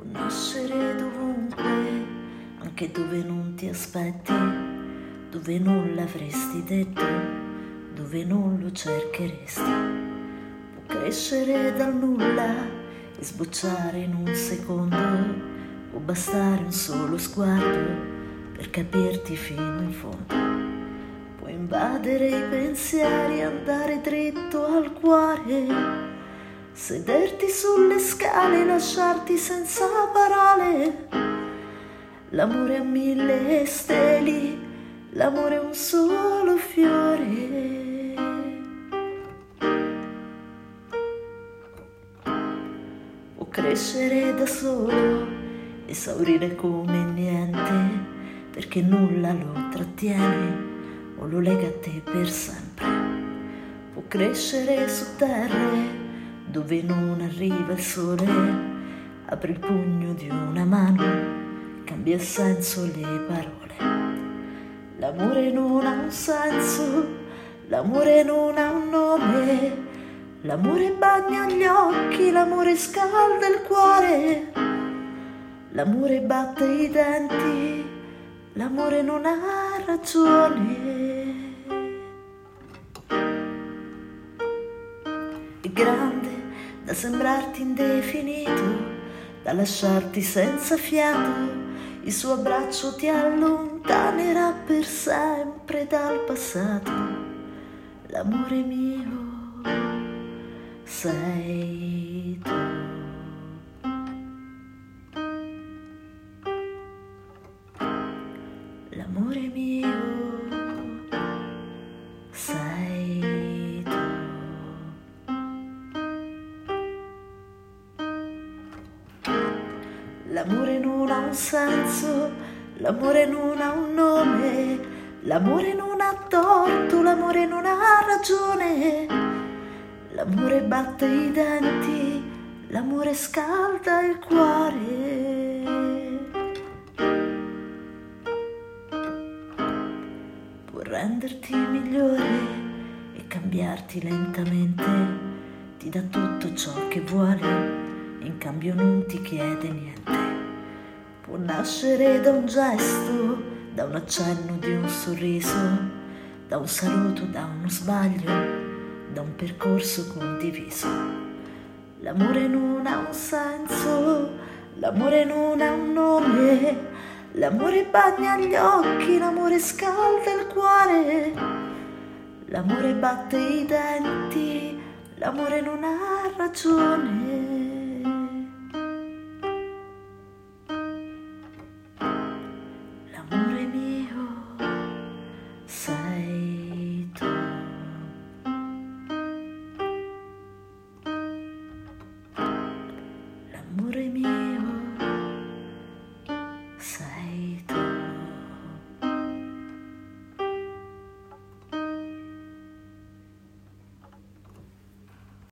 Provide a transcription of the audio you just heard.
può nascere dovunque, anche dove non ti aspetti, dove non l'avresti detto, dove non lo cercheresti. Può crescere dal nulla e sbocciare in un secondo, può bastare un solo sguardo per capirti fino in fondo. Può invadere i pensieri, andare dritto al cuore sederti sulle scale lasciarti senza parole. L'amore ha mille steli, l'amore è un solo fiore. Può crescere da solo, esaurire come niente, perché nulla lo trattiene o lo lega a te per sempre. Può crescere su terre dove non arriva il sole, apri il pugno di una mano, cambia senso le parole. L'amore non ha un senso, l'amore non ha un nome, l'amore bagna gli occhi, l'amore scalda il cuore, l'amore batte i denti, l'amore non ha ragione. Grande da sembrarti indefinito, da lasciarti senza fiato, il suo abbraccio ti allontanerà per sempre dal passato. L'amore mio sei tu. L'amore mio L'amore non ha un senso, l'amore non ha un nome, l'amore non ha torto, l'amore non ha ragione. L'amore batte i denti, l'amore scalda il cuore. Può renderti migliore e cambiarti lentamente, ti dà tutto ciò che vuole in cambio non ti chiede niente. Può nascere da un gesto, da un accenno di un sorriso, da un saluto, da uno sbaglio, da un percorso condiviso. L'amore non ha un senso, l'amore non ha un nome, l'amore bagna gli occhi, l'amore scalda il cuore, l'amore batte i denti, l'amore non ha ragione.